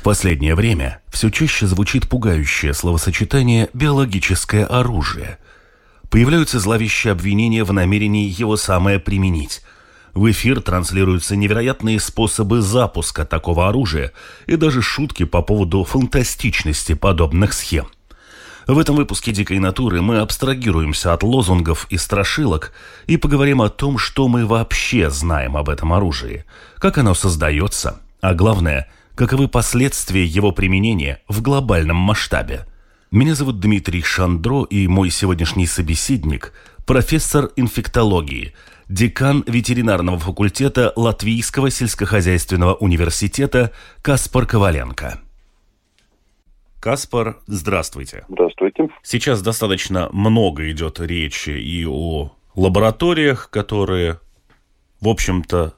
В последнее время все чаще звучит пугающее словосочетание «биологическое оружие». Появляются зловещие обвинения в намерении его самое применить. В эфир транслируются невероятные способы запуска такого оружия и даже шутки по поводу фантастичности подобных схем. В этом выпуске «Дикой натуры» мы абстрагируемся от лозунгов и страшилок и поговорим о том, что мы вообще знаем об этом оружии, как оно создается, а главное – каковы последствия его применения в глобальном масштабе. Меня зовут Дмитрий Шандро, и мой сегодняшний собеседник – профессор инфектологии, декан ветеринарного факультета Латвийского сельскохозяйственного университета Каспар Коваленко. Каспар, здравствуйте. Здравствуйте. Сейчас достаточно много идет речи и о лабораториях, которые, в общем-то,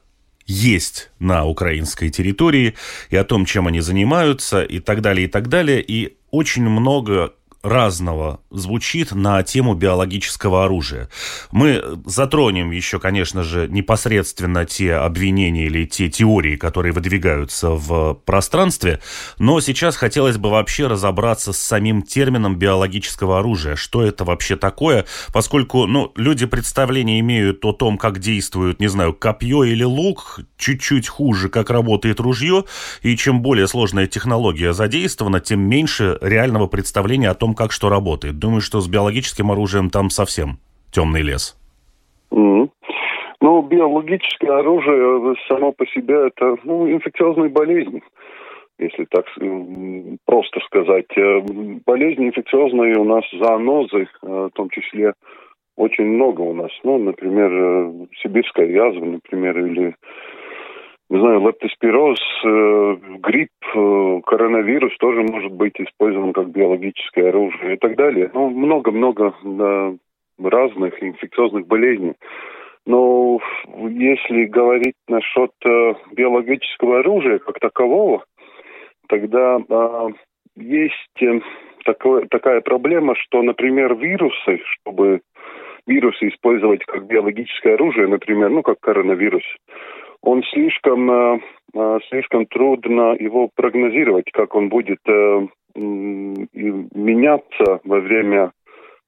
есть на украинской территории, и о том, чем они занимаются, и так далее, и так далее. И очень много разного звучит на тему биологического оружия. Мы затронем еще, конечно же, непосредственно те обвинения или те теории, которые выдвигаются в пространстве, но сейчас хотелось бы вообще разобраться с самим термином биологического оружия. Что это вообще такое? Поскольку, ну, люди представления имеют о том, как действует, не знаю, копье или лук, чуть-чуть хуже, как работает ружье, и чем более сложная технология задействована, тем меньше реального представления о том, как что работает. Думаю, что с биологическим оружием там совсем темный лес. Mm-hmm. Ну, биологическое оружие само по себе это ну, инфекциозные болезни, если так просто сказать. Э, болезни инфекциозные у нас зоонозы, э, в том числе очень много у нас. Ну, например, э, сибирская язва, например, или не знаю, лептоспироз, э, грипп, э, коронавирус тоже может быть использован как биологическое оружие и так далее. Ну, много-много разных инфекциозных болезней. Но если говорить насчет э, биологического оружия как такового, тогда э, есть такое, такая проблема, что, например, вирусы, чтобы вирусы использовать как биологическое оружие, например, ну, как коронавирус, он слишком, э, э, слишком трудно его прогнозировать, как он будет э, меняться во время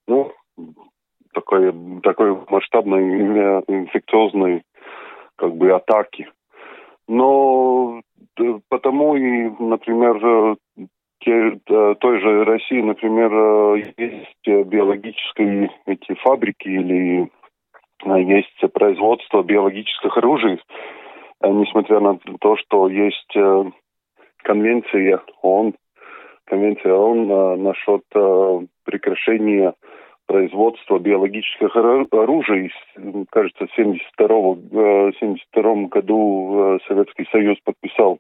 ну, такой, такой масштабной инфекциозной как бы атаки. Но потому и, например, те, той же России, например, есть биологические эти фабрики или есть производство биологических оружий, несмотря на то, что есть э, конвенция ООН, конвенция ООН э, насчет прекращения производства биологических оружий. Кажется, в 1972 72 году Советский Союз подписал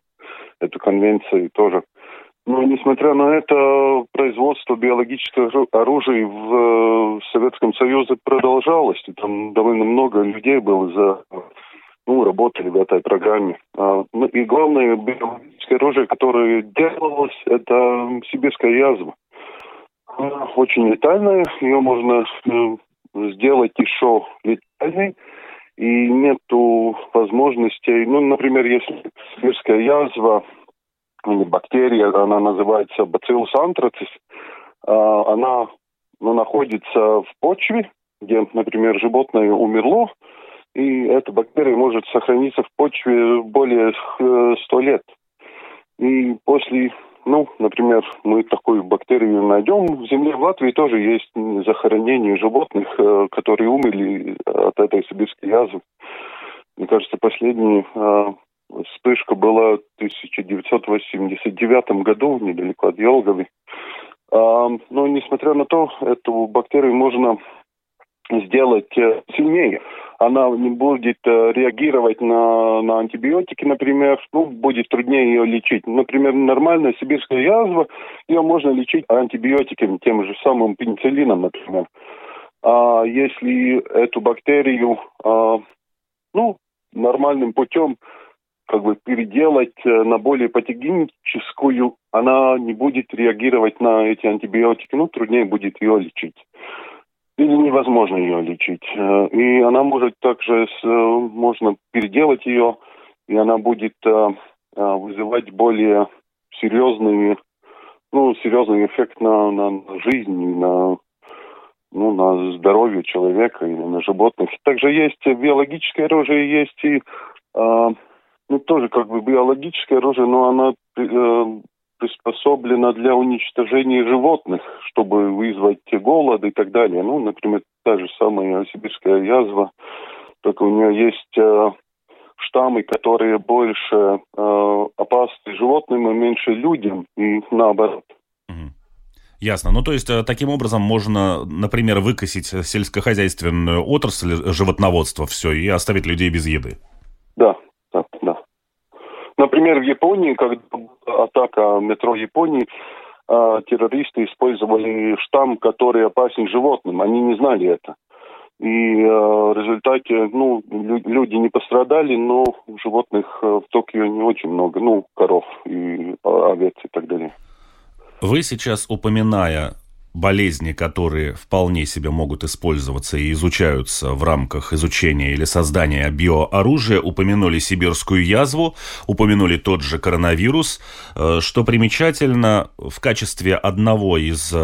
эту конвенцию тоже. Но несмотря на это, производство биологических оружий в Советском Союзе продолжалось. И там довольно много людей было за ну, работали в этой программе. А, ну, и главное биологическое оружие, которое делалось, это сибирская язва. Она очень летальная, ее можно э, сделать еще летальной, и нету возможностей, ну, например, если сибирская язва или бактерия, она называется Bacillus anthracis, а, она ну, находится в почве, где, например, животное умерло, и эта бактерия может сохраниться в почве более 100 лет. И после, ну, например, мы такую бактерию найдем в земле, в Латвии тоже есть захоронение животных, э, которые умерли от этой сибирской язвы. Мне кажется, последняя э, вспышка была в 1989 году, недалеко от Елгови. А, но, несмотря на то, эту бактерию можно сделать э, сильнее. Она не будет э, реагировать на, на антибиотики, например, ну, будет труднее ее лечить. Например, нормальная сибирская язва, ее можно лечить антибиотиками, тем же самым пенициллином, например. А если эту бактерию, а, ну, нормальным путем как бы переделать э, на более патогеническую, она не будет реагировать на эти антибиотики, ну, труднее будет ее лечить. Или невозможно ее лечить. Э, и она может также, э, можно переделать ее, и она будет вызывать более серьезный, ну, серьезный эффект на, на жизнь, на, ну, на здоровье человека или на животных. Также есть биологическое оружие, есть и ну, тоже как бы биологическое оружие, но оно э, приспособлено для уничтожения животных, чтобы вызвать голод и так далее. Ну, например, та же самая сибирская язва, только у нее есть э, штаммы, которые больше э, опасны животным и меньше людям, и наоборот. Ясно. Ну, то есть, э, таким образом можно, например, выкосить сельскохозяйственную отрасль животноводства все и оставить людей без еды. Да. Например, в Японии, когда атака метро Японии, а, террористы использовали штамм, который опасен животным. Они не знали это. И э, в результате, ну, люди не пострадали, но животных э, в Токио не очень много, ну, коров и овец и так далее. Вы сейчас, упоминая болезни, которые вполне себе могут использоваться и изучаются в рамках изучения или создания биооружия, упомянули сибирскую язву, упомянули тот же коронавирус. Э, что примечательно, в качестве одного из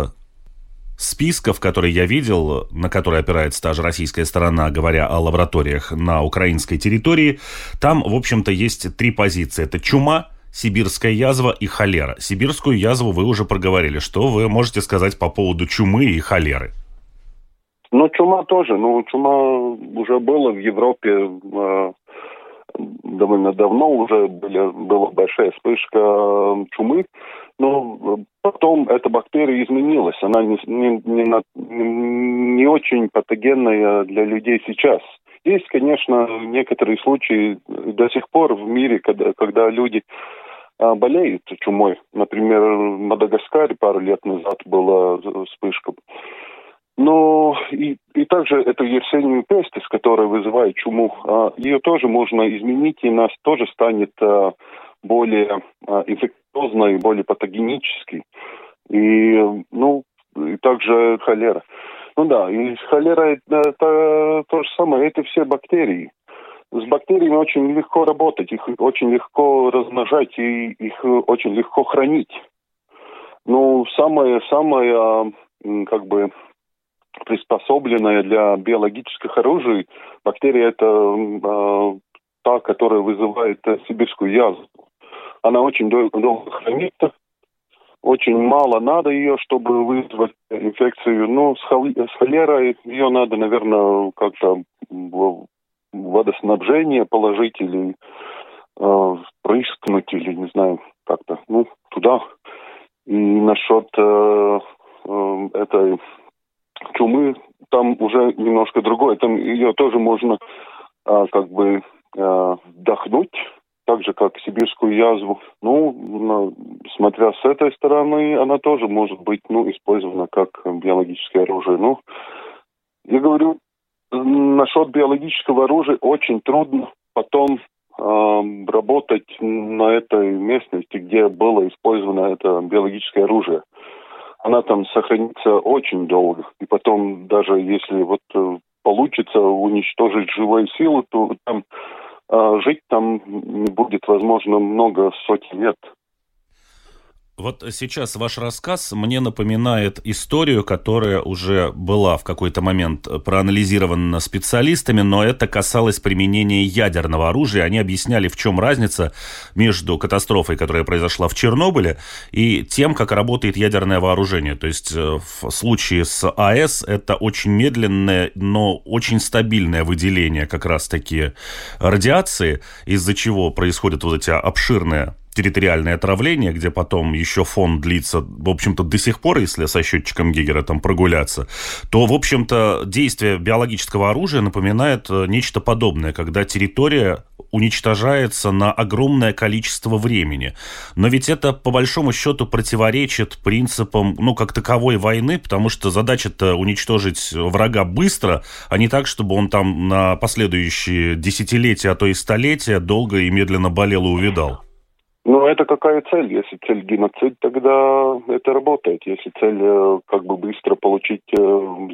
списков, которые я видел, на которые опирается та же российская сторона, говоря о лабораториях на украинской территории, там, в общем-то, есть три позиции. Это чума, сибирская язва и холера. Сибирскую язву вы уже проговорили. Что вы можете сказать по поводу чумы и холеры? Ну, чума тоже. Ну, чума уже была в Европе э, довольно давно уже были, была большая вспышка э, чумы, но потом эта бактерия изменилась. Она не, не, не, не очень патогенная для людей сейчас. Есть, конечно, некоторые случаи до сих пор в мире, когда, когда люди болеют чумой. Например, в Мадагаскаре пару лет назад была вспышка. Но и, и также эту Ерсению пестис, которая вызывает чуму, а, ее тоже можно изменить, и нас тоже станет а, более инфекциозной, более патогенической. И, ну, и также холера. Ну да, и холера это то же самое, это все бактерии с бактериями очень легко работать, их очень легко размножать и их очень легко хранить. Ну, самое-самое, как бы, приспособленная для биологических оружий бактерия это э, та, которая вызывает сибирскую язву. Она очень долго, долго хранится, очень мало надо ее, чтобы вызвать инфекцию. Ну, с, с холерой ее надо, наверное, как-то водоснабжение положить или э, прыскнуть или не знаю как-то ну туда и насчет э, э, этой чумы там уже немножко другое там ее тоже можно э, как бы э, вдохнуть так же, как сибирскую язву. Ну, смотря с этой стороны, она тоже может быть, ну, использована как биологическое оружие. Ну, я говорю, насчет биологического оружия очень трудно потом э, работать на этой местности, где было использовано это биологическое оружие. Она там сохранится очень долго. И потом, даже если вот э, получится уничтожить живые силы, то там э, жить там будет, возможно, много сотен лет. Вот сейчас ваш рассказ мне напоминает историю, которая уже была в какой-то момент проанализирована специалистами, но это касалось применения ядерного оружия. Они объясняли, в чем разница между катастрофой, которая произошла в Чернобыле, и тем, как работает ядерное вооружение. То есть э, в случае с АЭС это очень медленное, но очень стабильное выделение как раз-таки радиации, из-за чего происходят вот эти обширные территориальное отравление, где потом еще фон длится, в общем-то, до сих пор, если со счетчиком Гигера там прогуляться, то, в общем-то, действие биологического оружия напоминает э, нечто подобное, когда территория уничтожается на огромное количество времени. Но ведь это, по большому счету, противоречит принципам, ну, как таковой войны, потому что задача-то уничтожить врага быстро, а не так, чтобы он там на последующие десятилетия, а то и столетия долго и медленно болел и увидал. Ну, это какая цель? Если цель геноцид, тогда это работает. Если цель э, как бы быстро получить э,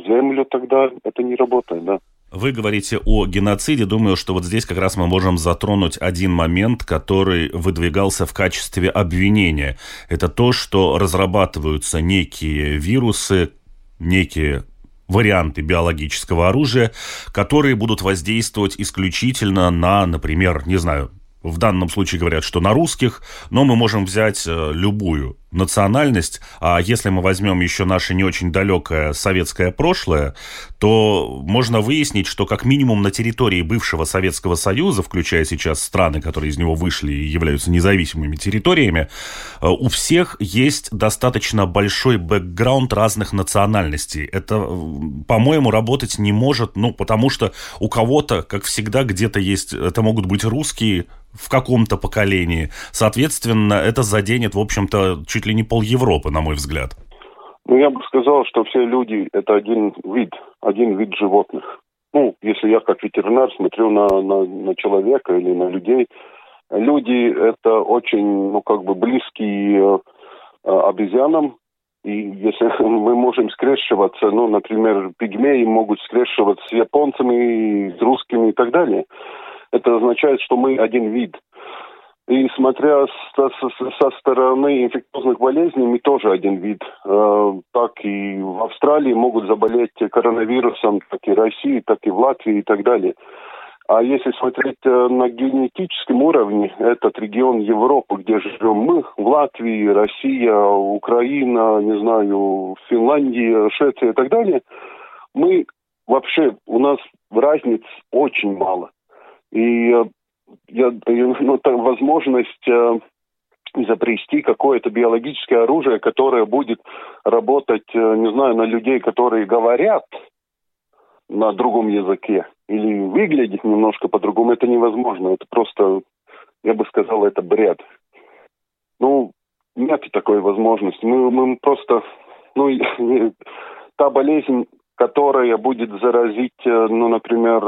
землю, тогда это не работает, да. Вы говорите о геноциде. Думаю, что вот здесь как раз мы можем затронуть один момент, который выдвигался в качестве обвинения. Это то, что разрабатываются некие вирусы, некие варианты биологического оружия, которые будут воздействовать исключительно на, например, не знаю, в данном случае говорят, что на русских, но мы можем взять э, любую национальность, а если мы возьмем еще наше не очень далекое советское прошлое, то можно выяснить, что как минимум на территории бывшего Советского Союза, включая сейчас страны, которые из него вышли и являются независимыми территориями, э, у всех есть достаточно большой бэкграунд разных национальностей. Это, по-моему, работать не может, ну, потому что у кого-то, как всегда, где-то есть, это могут быть русские, в каком-то поколении. Соответственно, это заденет, в общем-то, чуть ли не пол Европы, на мой взгляд. Ну, я бы сказал, что все люди – это один вид, один вид животных. Ну, если я как ветеринар смотрю на, на, на человека или на людей, люди – это очень, ну, как бы близкие э, обезьянам, и если мы можем скрещиваться, ну, например, пигмеи могут скрещиваться с японцами, с русскими и так далее – это означает, что мы один вид. И смотря со, со, стороны инфекциозных болезней, мы тоже один вид. Э, так и в Австралии могут заболеть коронавирусом, так и в России, так и в Латвии и так далее. А если смотреть э, на генетическом уровне, этот регион Европы, где живем мы, в Латвии, Россия, Украина, не знаю, Финляндия, Швеция и так далее, мы вообще, у нас разниц очень мало. И э, я, ну, там возможность э, изобрести какое-то биологическое оружие, которое будет работать, э, не знаю, на людей, которые говорят на другом языке или выглядит немножко по-другому, это невозможно. Это просто, я бы сказал, это бред. Ну, нет такой возможности. Мы, мы просто, ну, та болезнь, которая будет заразить, э, ну, например,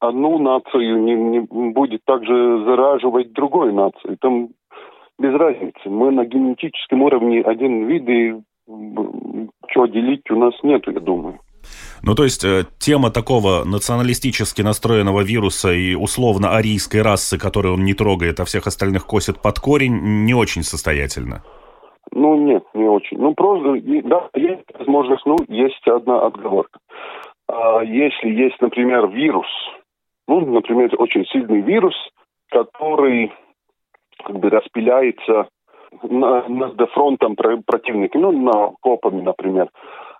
одну нацию, не, не будет также зараживать другой нацию. Там без разницы. Мы на генетическом уровне один вид, и что делить у нас нет, я думаю. Ну, то есть э, тема такого националистически настроенного вируса и условно-арийской расы, которую он не трогает, а всех остальных косит под корень, не очень состоятельно. Ну, нет, не очень. Ну, просто, да, есть возможность, ну, есть одна отговорка. А если есть, например, вирус, ну, например, очень сильный вирус, который как бы распиляется на, над фронтом противника, ну, на копами, например,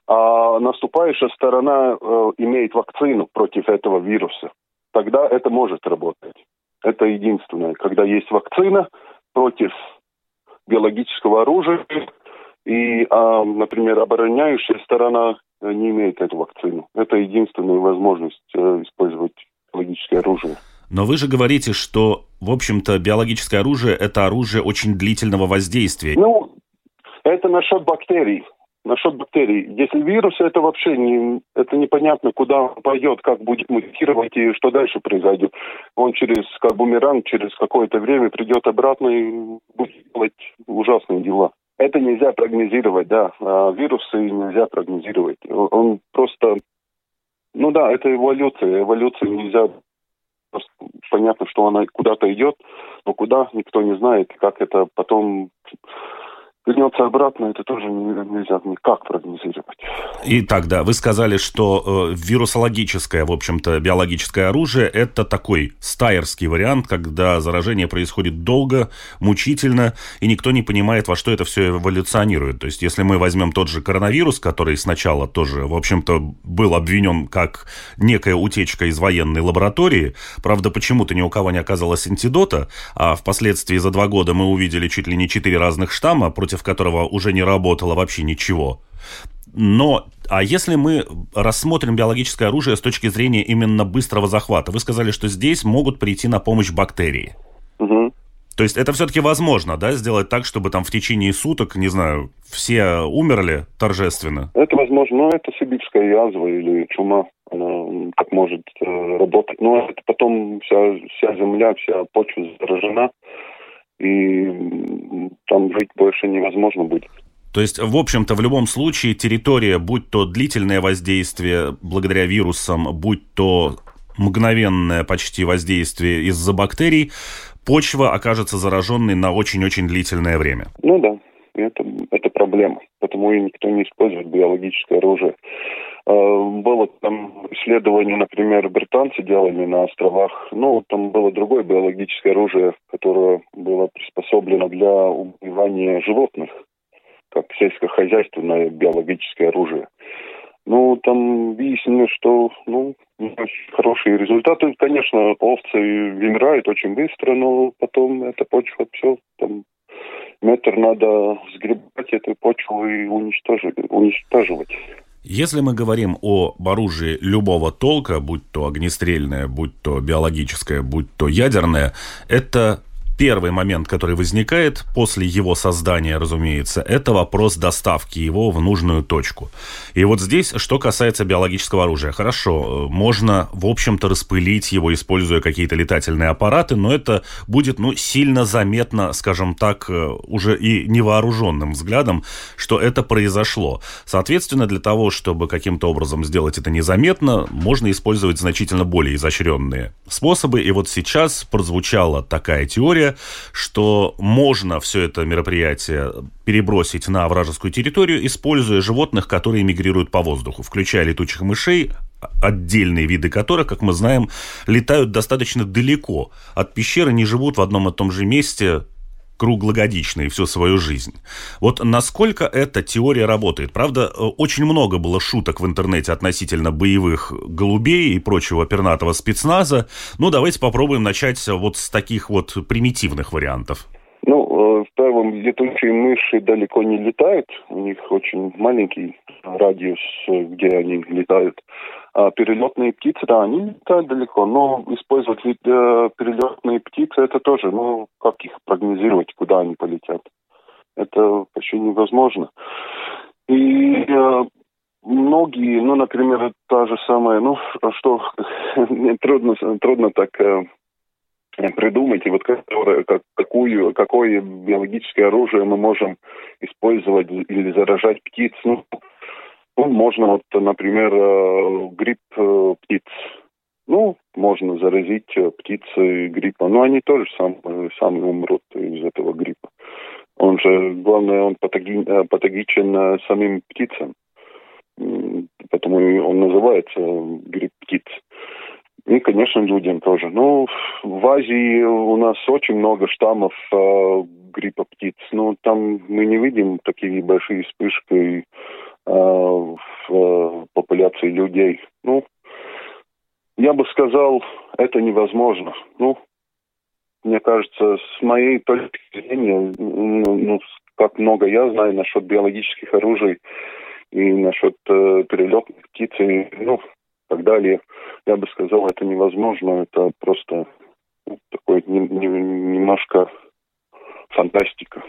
а наступающая сторона э, имеет вакцину против этого вируса, тогда это может работать. Это единственное. Когда есть вакцина против биологического оружия, и, а, например, обороняющая сторона э, не имеет эту вакцину. Это единственная возможность э, использовать биологическое оружие. Но вы же говорите, что, в общем-то, биологическое оружие – это оружие очень длительного воздействия. Ну, это насчет бактерий. Насчет бактерий. Если вирус, это вообще не, это непонятно, куда он пойдет, как будет мутировать и что дальше произойдет. Он через, как бумеранг, через какое-то время придет обратно и будет делать ужасные дела. Это нельзя прогнозировать, да. А вирусы нельзя прогнозировать. Он просто... Ну да, это эволюция. Эволюция нельзя... Понятно, что она куда-то идет, но куда никто не знает, как это потом вернется обратно, это тоже нельзя никак прогнозировать. Итак, да, вы сказали, что э, вирусологическое, в общем-то, биологическое оружие – это такой стайерский вариант, когда заражение происходит долго, мучительно, и никто не понимает, во что это все эволюционирует. То есть, если мы возьмем тот же коронавирус, который сначала тоже, в общем-то, был обвинен как некая утечка из военной лаборатории, правда, почему-то ни у кого не оказалось антидота, а впоследствии за два года мы увидели чуть ли не четыре разных штамма, против которого уже не работало вообще ничего. Но, а если мы рассмотрим биологическое оружие с точки зрения именно быстрого захвата, вы сказали, что здесь могут прийти на помощь бактерии. Угу. То есть это все-таки возможно, да, сделать так, чтобы там в течение суток, не знаю, все умерли торжественно? Это возможно, но это сибирская язва или чума, она как может э, работать. Но это потом вся, вся земля, вся почва заражена, и больше невозможно будет. То есть, в общем-то, в любом случае территория, будь то длительное воздействие благодаря вирусам, будь то мгновенное почти воздействие из-за бактерий, почва окажется зараженной на очень-очень длительное время. Ну да, это, это проблема. Потому и никто не использует биологическое оружие. А, было там исследование, например, британцы делали на островах. Ну, там было другое биологическое оружие, которое было приспособлено для убивания животных как сельскохозяйственное биологическое оружие. Ну, там выяснилось, что, ну, хорошие результаты. Конечно, овцы вымирают очень быстро, но потом эта почва все, там, метр надо сгребать эту почву и уничтожить, уничтоживать. Если мы говорим о оружии любого толка, будь то огнестрельное, будь то биологическое, будь то ядерное, это Первый момент, который возникает после его создания, разумеется, это вопрос доставки его в нужную точку. И вот здесь, что касается биологического оружия. Хорошо, можно, в общем-то, распылить его, используя какие-то летательные аппараты, но это будет, ну, сильно заметно, скажем так, э, уже и невооруженным взглядом, что это произошло. Соответственно, для того, чтобы каким-то образом сделать это незаметно, можно использовать значительно более изощренные способы. И вот сейчас прозвучала такая теория, история, что можно все это мероприятие перебросить на вражескую территорию, используя животных, которые мигрируют по воздуху, включая летучих мышей, отдельные виды которых, как мы знаем, летают достаточно далеко. От пещеры, не живут в одном и том же месте круглогодичной всю свою жизнь. Вот насколько эта теория работает? Правда, э, очень много было шуток в интернете относительно боевых голубей и прочего пернатого спецназа. Ну, давайте попробуем начать вот с таких вот примитивных вариантов. Ну, э, в первом летучие мыши далеко не летают. У них очень маленький радиус, где они летают. А перелетные птицы, да, они летают далеко, но использовать э, перелетные птицы, это тоже, ну, как их прогнозировать, куда они полетят? Это почти невозможно. И э, многие, ну, например, та же самая, ну, что трудно, трудно так э, придумать, и вот как, какую, какое биологическое оружие мы можем использовать или заражать птиц. Ну, ну, можно вот, например, э, грипп э, птиц. Ну, можно заразить э, птицы гриппом. Но они тоже сам, сами умрут из этого гриппа. Он же, главное, он патоги, патогичен самим птицам. Потому он называется грипп птиц. И, конечно, людям тоже. Ну, в Азии у нас очень много штаммов гриппа птиц. Но там мы не видим такие большие вспышки в э, популяции людей. Ну, я бы сказал, это невозможно. Ну, мне кажется, с моей точки зрения, ну, ну как много я знаю насчет биологических оружий и насчет э, перелетных птиц и ну, так далее, я бы сказал, это невозможно. Это просто ну, такой не, не, немножко фантастика.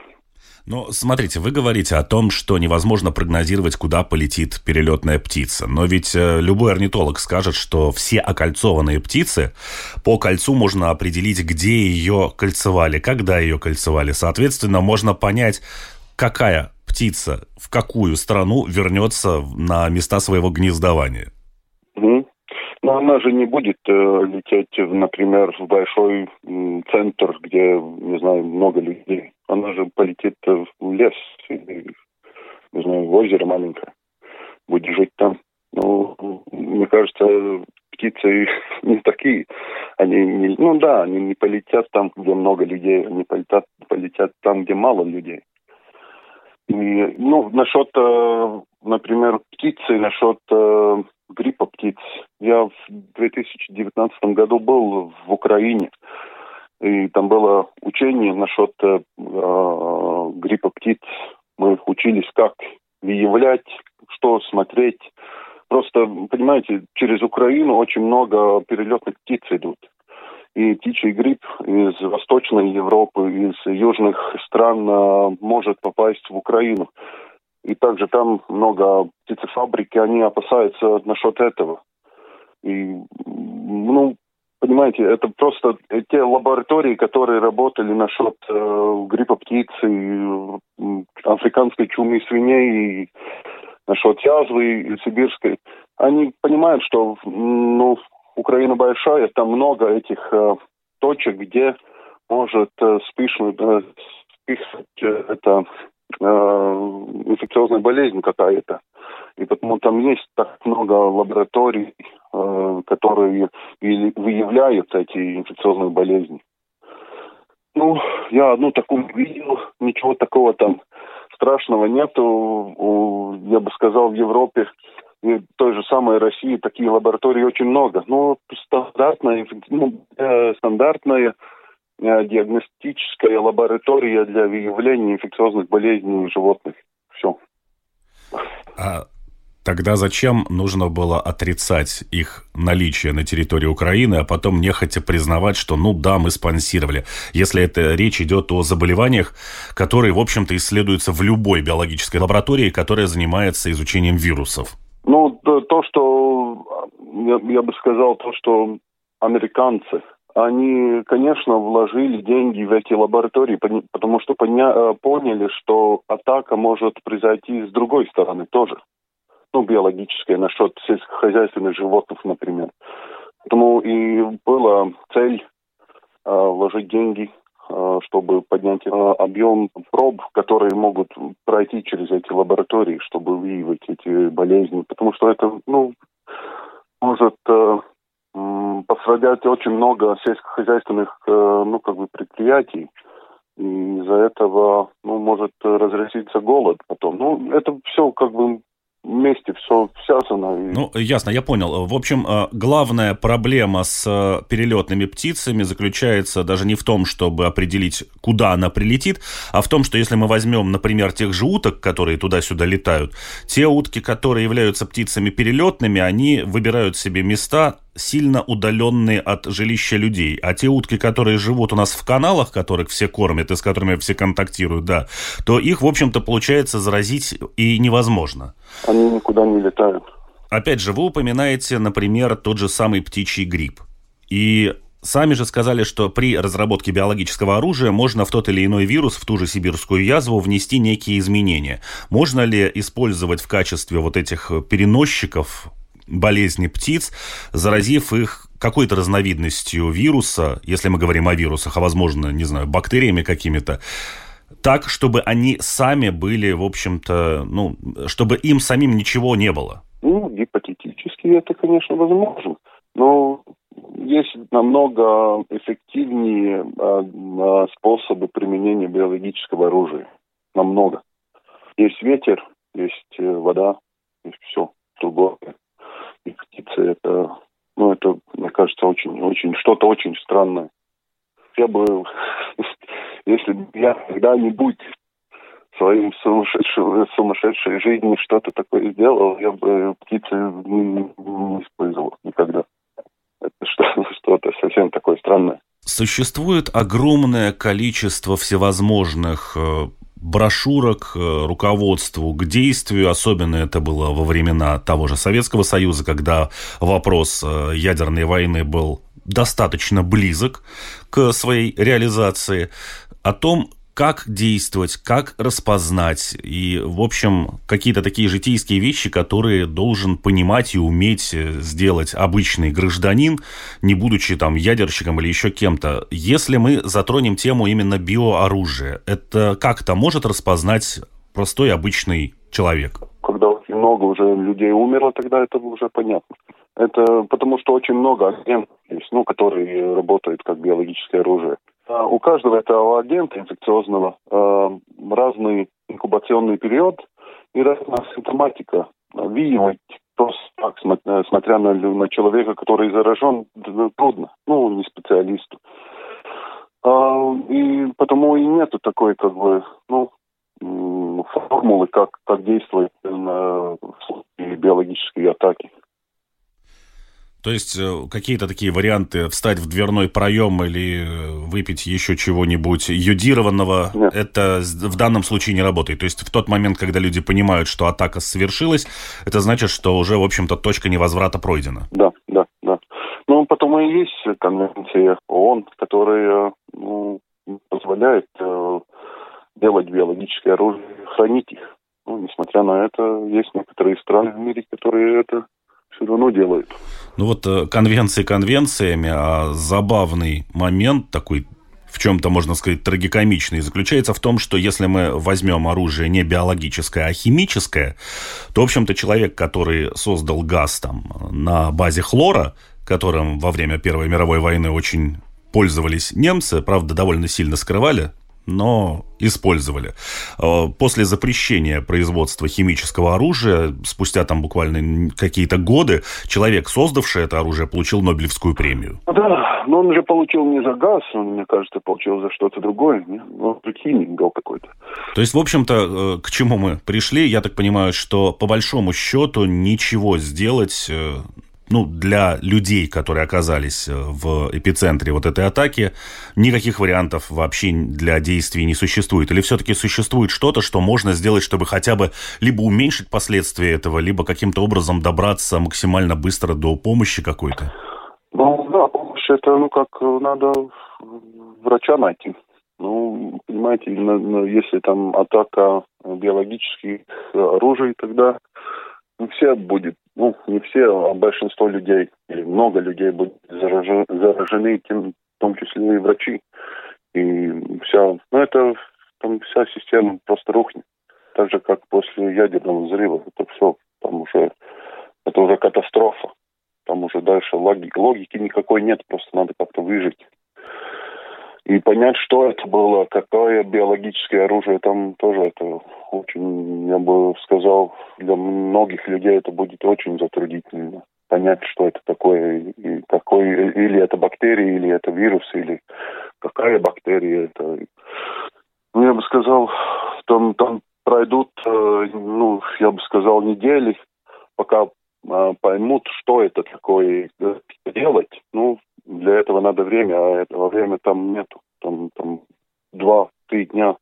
Но смотрите, вы говорите о том, что невозможно прогнозировать, куда полетит перелетная птица. Но ведь э, любой орнитолог скажет, что все окольцованные птицы, по кольцу можно определить, где ее кольцевали, когда ее кольцевали. Соответственно, можно понять, какая птица в какую страну вернется на места своего гнездования. Но она же не будет э, лететь, например, в большой центр, где, не знаю, много людей. Она же полетит в лес, или, не знаю, в озеро маленькое. Будет жить там. Ну, мне кажется, птицы не такие. Они не, ну да, они не полетят там, где много людей, они полетят, полетят там, где мало людей. И, ну, насчет, э, например, птицы, насчет э, гриппа птиц. Я в 2019 году был в Украине, и там было учение насчет э, э гриппа птиц. Мы учились, как выявлять, что смотреть. Просто, понимаете, через Украину очень много перелетных птиц идут. И птичий грипп из Восточной Европы, из южных стран э, может попасть в Украину. И также там много птицефабрики, они опасаются насчет этого. И, ну, понимаете, это просто те лаборатории, которые работали насчет э, гриппа птиц и э, африканской чумы свиней и насчет язвы и сибирской, они понимают, что ну, Украина большая, там много этих э, точек, где может э, спишнуть, э, списать э, это инфекциозная болезнь какая-то. И потому там есть так много лабораторий, э, которые выявляют эти инфекциозные болезни. Ну, я одну такую видел, ничего такого там страшного нету. Я бы сказал, в Европе и той же самой России такие лаборатории очень много. Ну, стандартная, ну, э, стандартная Э, диагностическая лаборатория для выявления инфекциозных болезней у животных. Все. А тогда зачем нужно было отрицать их наличие на территории Украины, а потом нехотя признавать, что ну да, мы спонсировали, если это речь идет о заболеваниях, которые, в общем-то, исследуются в любой биологической лаборатории, которая занимается изучением вирусов? Ну, то, что, я, я бы сказал, то, что американцы – они, конечно, вложили деньги в эти лаборатории, потому что поня- э, поняли, что атака может произойти с другой стороны тоже. Ну, биологическая, насчет сельскохозяйственных животных, например. Поэтому и была цель э, вложить деньги, э, чтобы поднять э, объем проб, которые могут пройти через эти лаборатории, чтобы выявить эти болезни. Потому что это, ну, может э, пострадать очень много сельскохозяйственных, э, ну, как бы предприятий. И из-за этого, ну, может разразиться голод потом. Ну, это все как бы вместе все связано. Ну, ясно, я понял. В общем, э, главная проблема с э, перелетными птицами заключается даже не в том, чтобы определить, куда она прилетит, а в том, что если мы возьмем, например, тех же уток, которые туда-сюда летают, те утки, которые являются птицами перелетными, они выбирают себе места сильно удаленные от жилища людей. А те утки, которые живут у нас в каналах, которых все кормят и с которыми все контактируют, да, то их, в общем-то, получается заразить и невозможно. Они никуда не летают. Опять же, вы упоминаете, например, тот же самый птичий грипп. И Сами же сказали, что при разработке биологического оружия можно в тот или иной вирус, в ту же сибирскую язву, внести некие изменения. Можно ли использовать в качестве вот этих переносчиков болезни птиц, заразив их какой-то разновидностью вируса, если мы говорим о вирусах, а возможно, не знаю, бактериями какими-то, так, чтобы они сами были, в общем-то, ну, чтобы им самим ничего не было? Ну, гипотетически это, конечно, возможно. Но есть намного эффективнее э, способы применения биологического оружия. Намного. Есть ветер, есть э, вода, есть все другое и птицы это, ну, это, мне кажется, очень, очень, что-то очень странное. Я бы, если бы я когда-нибудь своим сумасшедшей, сумасшедшей жизни что-то такое сделал, я бы птицы не, не использовал никогда. Это что-то совсем такое странное. Существует огромное количество всевозможных э, брошюрок э, руководству к действию, особенно это было во времена того же Советского Союза, когда вопрос э, ядерной войны был достаточно близок к своей реализации, о том, как действовать, как распознать. И, в общем, какие-то такие житейские вещи, которые должен понимать и уметь э, сделать обычный гражданин, не будучи там ядерщиком или еще кем-то. Если мы затронем тему именно биооружия, это как-то может распознать простой обычный человек? Когда очень много уже людей умерло, тогда это уже понятно. Это потому что очень много агентов ну, которые работают как биологическое оружие. А у каждого этого агента инфекциозного э, разный инкубационный период и разная симптоматика. Выявить просто так, смотря на, на человека, который заражен, трудно. Ну, не специалисту. А, и потому и нету такой, как бы, ну, формулы, как, как действовать в случае биологической атаки. То есть э, какие-то такие варианты встать в дверной проем или э, выпить еще чего-нибудь йодированного, Нет. это в данном случае не работает. То есть в тот момент, когда люди понимают, что атака совершилась, это значит, что уже, в общем-то, точка невозврата пройдена. Да, да, да. Ну, потому и есть конвенция ООН, которая ну, позволяет э, делать биологическое оружие, хранить их. Ну, несмотря на это, есть некоторые страны в мире, которые это все равно делают. Ну вот э, конвенции конвенциями, а забавный момент такой в чем-то, можно сказать, трагикомичный, заключается в том, что если мы возьмем оружие не биологическое, а химическое, то, в общем-то, человек, который создал газ там на базе хлора, которым во время Первой мировой войны очень пользовались немцы, правда, довольно сильно скрывали, но использовали. Э, после запрещения производства химического оружия, спустя там буквально какие-то годы, человек, создавший это оружие, получил Нобелевскую премию. Да, но он же получил не за газ, он, мне кажется, получил за что-то другое. Он химик был какой-то. То есть, в общем-то, э, к чему мы пришли? Я так понимаю, что по большому счету ничего сделать э, ну, для людей, которые оказались э, в эпицентре вот этой атаки, никаких вариантов вообще для действий не существует? Или все-таки существует что-то, что можно сделать, чтобы хотя бы либо уменьшить последствия этого, либо каким-то образом добраться максимально быстро до помощи какой-то? Ну, да, помощь это, ну, как э, надо врача найти. Ну, понимаете, если там атака биологических оружий, тогда все будет ну, не все, а большинство людей, или много людей будут заражены, заражены тем, в том числе и врачи. И вся, ну, это, там вся система просто рухнет. Так же, как после ядерного взрыва. Это все, там уже, это уже катастрофа. Там уже дальше логики, логики никакой нет, просто надо как-то выжить и понять, что это было, какое биологическое оружие, там тоже это очень, я бы сказал, для многих людей это будет очень затруднительно понять, что это такое, и какой, или это бактерия, или это вирус, или какая бактерия это. Ну, я бы сказал, там, там пройдут, э, ну, я бы сказал, недели, пока поймут, что это такое, делать. Ну, для этого надо время, а этого времени там нету. Там, там два-три дня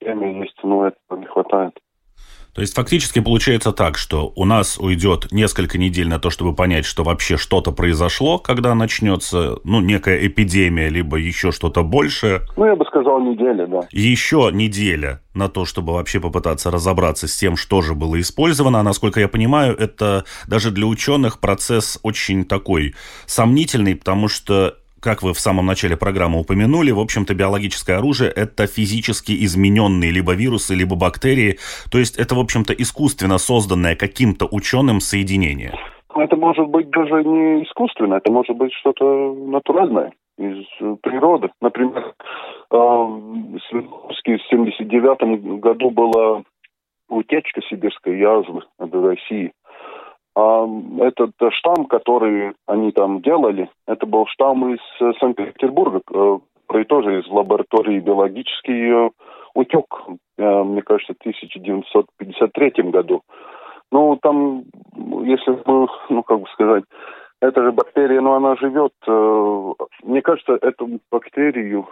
время есть, но этого не хватает. То есть фактически получается так, что у нас уйдет несколько недель на то, чтобы понять, что вообще что-то произошло, когда начнется, ну, некая эпидемия, либо еще что-то большее. Ну, я бы сказал, неделя, да. Еще неделя на то, чтобы вообще попытаться разобраться с тем, что же было использовано. А насколько я понимаю, это даже для ученых процесс очень такой сомнительный, потому что как вы в самом начале программы упомянули, в общем-то, биологическое оружие – это физически измененные либо вирусы, либо бактерии. То есть это, в общем-то, искусственно созданное каким-то ученым соединение. Это может быть даже не искусственно, это может быть что-то натуральное из природы. Например, э, в 1979 году была утечка сибирской язвы в России. А этот штамм, который они там делали, это был штамм из э, Санкт-Петербурга, э, который тоже из лаборатории биологический э, утек, мне кажется, в 1953 году. Ну, там, если мы, ну, как бы сказать, эта же бактерия, но она живет. Мне кажется, эту бактерию,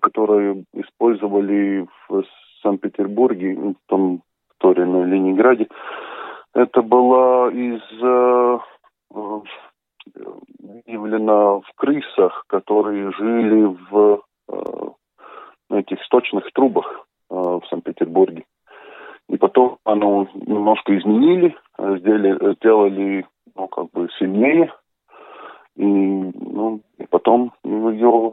которую использовали в Санкт-Петербурге, в том, в Ленинграде, это была из э, выявлена в крысах, которые жили в, э, этих сточных трубах э, в Санкт-Петербурге. И потом оно немножко изменили, сделали, сделали ну, как бы сильнее, и, ну, и потом ее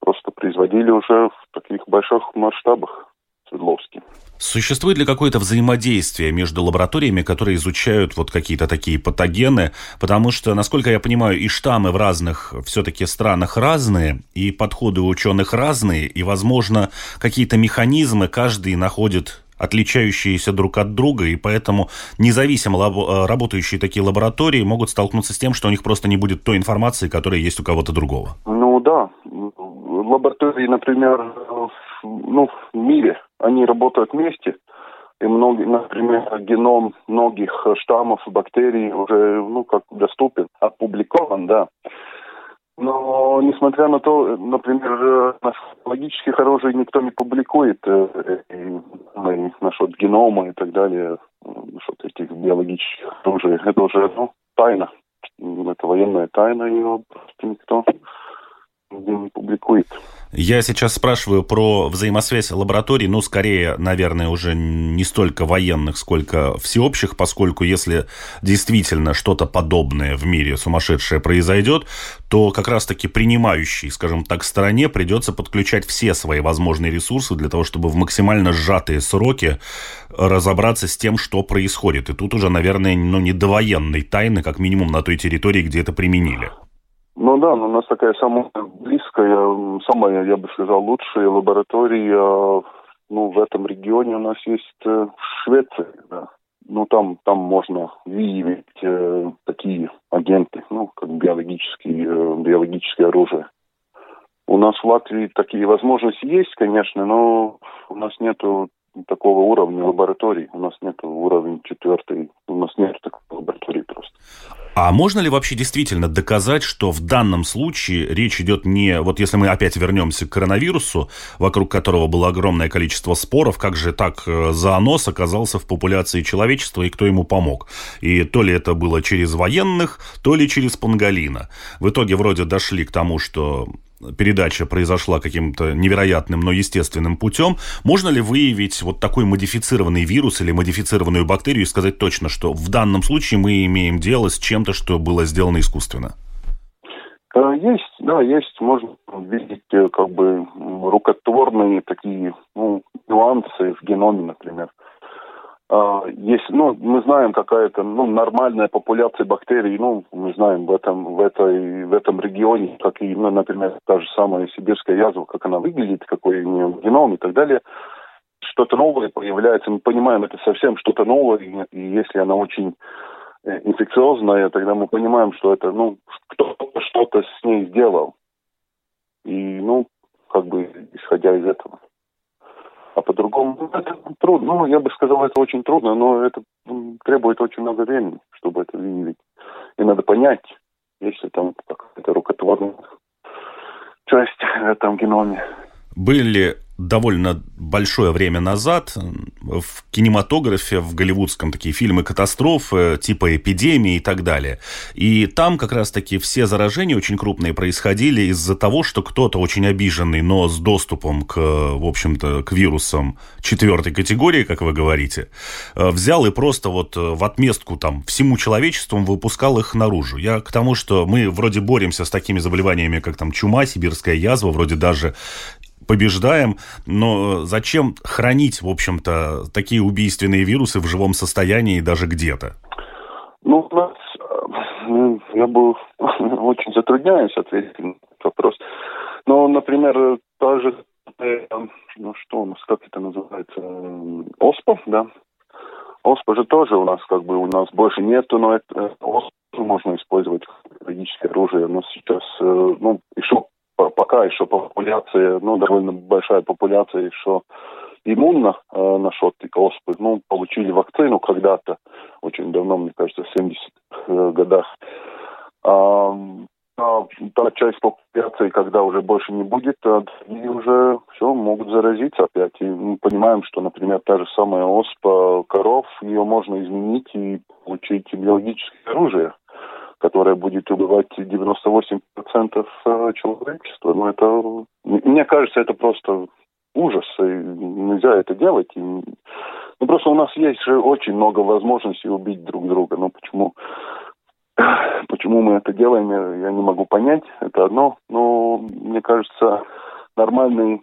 просто производили уже в таких больших масштабах. Свердловске. Существует ли какое-то взаимодействие между лабораториями, которые изучают вот какие-то такие патогены? Потому что, насколько я понимаю, и штаммы в разных все-таки странах разные, и подходы у ученых разные, и, возможно, какие-то механизмы каждый находит отличающиеся друг от друга, и поэтому независимо лабо- работающие такие лаборатории могут столкнуться с тем, что у них просто не будет той информации, которая есть у кого-то другого. Ну да, лаборатории, например, ну, в мире, они работают вместе, и многие, например, геном многих штаммов бактерий уже, ну, как доступен, опубликован, да. Но, несмотря на то, например, логических оружий никто не публикует э, и, ну, насчет генома и так далее, насчет этих биологических оружий. Это уже ну, тайна. Это военная тайна, ее просто никто не публикует. Я сейчас спрашиваю про взаимосвязь лабораторий, ну, скорее, наверное, уже не столько военных, сколько всеобщих, поскольку если действительно что-то подобное в мире сумасшедшее произойдет, то как раз-таки принимающей, скажем так, стороне придется подключать все свои возможные ресурсы для того, чтобы в максимально сжатые сроки разобраться с тем, что происходит. И тут уже, наверное, ну, не до военной тайны, как минимум на той территории, где это применили. Ну да, у нас такая самая близкая, самая, я бы сказал, лучшая лаборатория ну, в этом регионе у нас есть э, Швеция, да. Ну, там, там можно выявить э, такие агенты, ну, как биологические, э, биологическое оружие. У нас в Латвии такие возможности есть, конечно, но у нас нету такого уровня лабораторий. У нас нет уровня четвертый, у нас нет такой лаборатории просто. А можно ли вообще действительно доказать, что в данном случае речь идет не... Вот если мы опять вернемся к коронавирусу, вокруг которого было огромное количество споров, как же так э, зоонос оказался в популяции человечества и кто ему помог? И то ли это было через военных, то ли через Пангалина. В итоге вроде дошли к тому, что передача произошла каким-то невероятным, но естественным путем, можно ли выявить вот такой модифицированный вирус или модифицированную бактерию и сказать точно, что в данном случае мы имеем дело с чем-то, что было сделано искусственно? Э, есть, да, есть. Можно видеть э, как бы рукотворные такие ну, нюансы в геноме, например. А, есть, ну, мы знаем какая-то, ну, нормальная популяция бактерий, ну, мы знаем в этом, в этой, в этом регионе, как и, ну, например, та же самая сибирская язва, как она выглядит, какой у нее геном и так далее. Что-то новое появляется, мы понимаем, это совсем что-то новое, и, и если она очень э, инфекциозная, тогда мы понимаем, что это, ну, кто-то что-то с ней сделал. И, ну, как бы, исходя из этого. А по-другому ну, это трудно. Ну, я бы сказал, это очень трудно, но это требует очень много времени, чтобы это выявить. И надо понять, если там какая-то рукотворная часть в этом геноме. Были довольно большое время назад в кинематографе, в голливудском такие фильмы катастрофы, типа эпидемии и так далее. И там как раз-таки все заражения очень крупные происходили из-за того, что кто-то очень обиженный, но с доступом к, в общем-то, к вирусам четвертой категории, как вы говорите, взял и просто вот в отместку там всему человечеству выпускал их наружу. Я к тому, что мы вроде боремся с такими заболеваниями, как там чума, сибирская язва, вроде даже побеждаем, но зачем хранить, в общем-то, такие убийственные вирусы в живом состоянии даже где-то? Ну, у нас, э, я бы очень затрудняюсь ответить на этот вопрос. Но, например, та же, э, ну что у нас, как это называется, ОСПА, да? ОСПА же тоже у нас, как бы, у нас больше нету, но это э, ОСПА можно использовать как биологическое оружие. Но сейчас, ну, еще пока еще популяция, ну, довольно большая популяция еще иммунна э, насчет оспы. Ну, получили вакцину когда-то, очень давно, мне кажется, в 70-х э, годах. А, а та часть популяции, когда уже больше не будет, и уже все, могут заразиться опять. И мы понимаем, что, например, та же самая оспа коров, ее можно изменить и получить биологическое оружие которая будет убивать 98% э, человечества. Ну, это, мне кажется, это просто ужас, и нельзя это делать. И, ну, просто у нас есть же очень много возможностей убить друг друга. Ну, почему, почему мы это делаем, я не могу понять. Это одно. Но, мне кажется, нормальный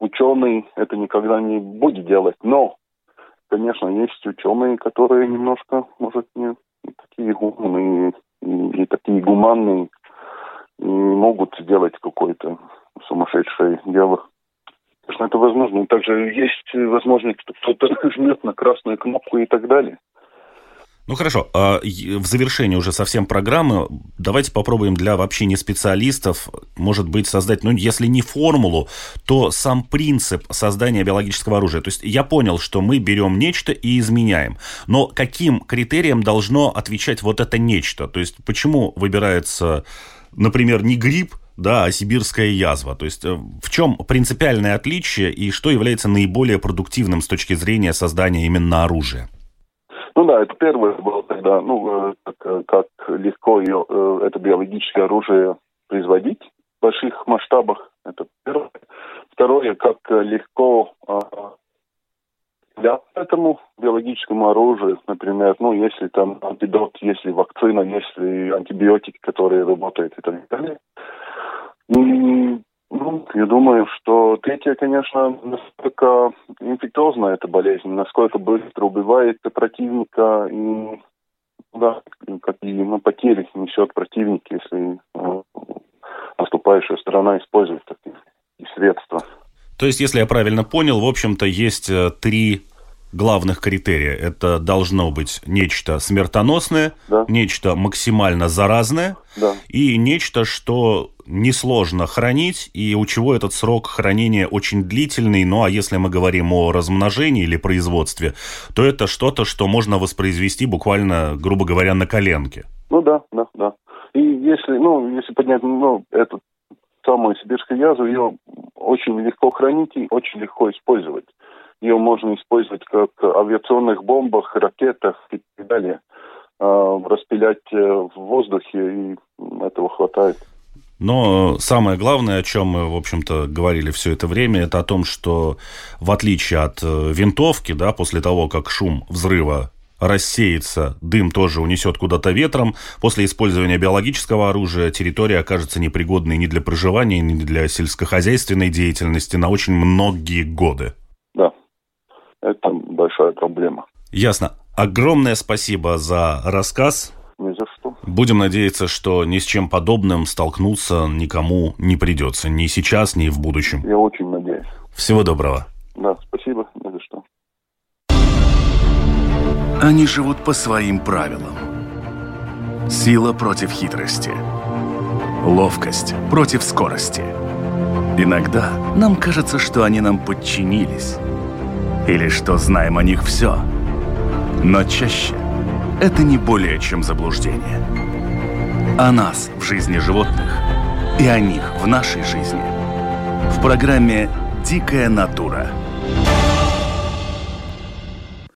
ученый это никогда не будет делать. Но, конечно, есть ученые, которые немножко, может, не такие умные и, такие гуманные, и могут сделать какое-то сумасшедшее дело. Конечно, это возможно. Также есть возможность, что кто-то жмет на красную кнопку и так далее. Ну хорошо, а в завершении уже совсем программы давайте попробуем для вообще не специалистов, может быть, создать, ну если не формулу, то сам принцип создания биологического оружия. То есть я понял, что мы берем нечто и изменяем, но каким критериям должно отвечать вот это нечто? То есть почему выбирается, например, не гриб, да, а сибирская язва. То есть э, в чем принципиальное отличие и что является наиболее продуктивным с точки зрения создания именно оружия? Ну да, это первое было тогда, ну, э, как, э, как легко ее, это биологическое оружие производить в больших масштабах. Это первое. Второе, как легко для этому биологическому оружию, например, ну, если там антидот, если вакцина, если антибиотики, которые работают и так далее. Ну, я думаю, что третье, конечно, насколько инфекциозна эта болезнь, насколько быстро убивает противника и да, какие ну, потери несет противник, если э, наступающая сторона использует такие средства. То есть, если я правильно понял, в общем-то, есть э, три главных критерия. Это должно быть нечто смертоносное, да. нечто максимально заразное да. и нечто, что несложно хранить и у чего этот срок хранения очень длительный. Ну а если мы говорим о размножении или производстве, то это что-то, что можно воспроизвести буквально, грубо говоря, на коленке. Ну да, да, да. И если, ну, если поднять, ну, эту самую сибирскую язву, ее очень легко хранить и очень легко использовать. Ее можно использовать как в авиационных бомбах, ракетах и так далее. А, распилять э, в воздухе, и этого хватает. Но самое главное, о чем мы, в общем-то, говорили все это время, это о том, что в отличие от э, винтовки, да, после того, как шум взрыва рассеется, дым тоже унесет куда-то ветром. После использования биологического оружия территория окажется непригодной ни для проживания, ни для сельскохозяйственной деятельности на очень многие годы. Это большая проблема. Ясно. Огромное спасибо за рассказ. Не за. Будем надеяться, что ни с чем подобным столкнуться никому не придется. Ни сейчас, ни в будущем. Я очень надеюсь. Всего доброго. Да, спасибо. Не за что. Они живут по своим правилам. Сила против хитрости. Ловкость против скорости. Иногда нам кажется, что они нам подчинились или что знаем о них все. Но чаще это не более чем заблуждение. О нас в жизни животных и о них в нашей жизни. В программе «Дикая натура».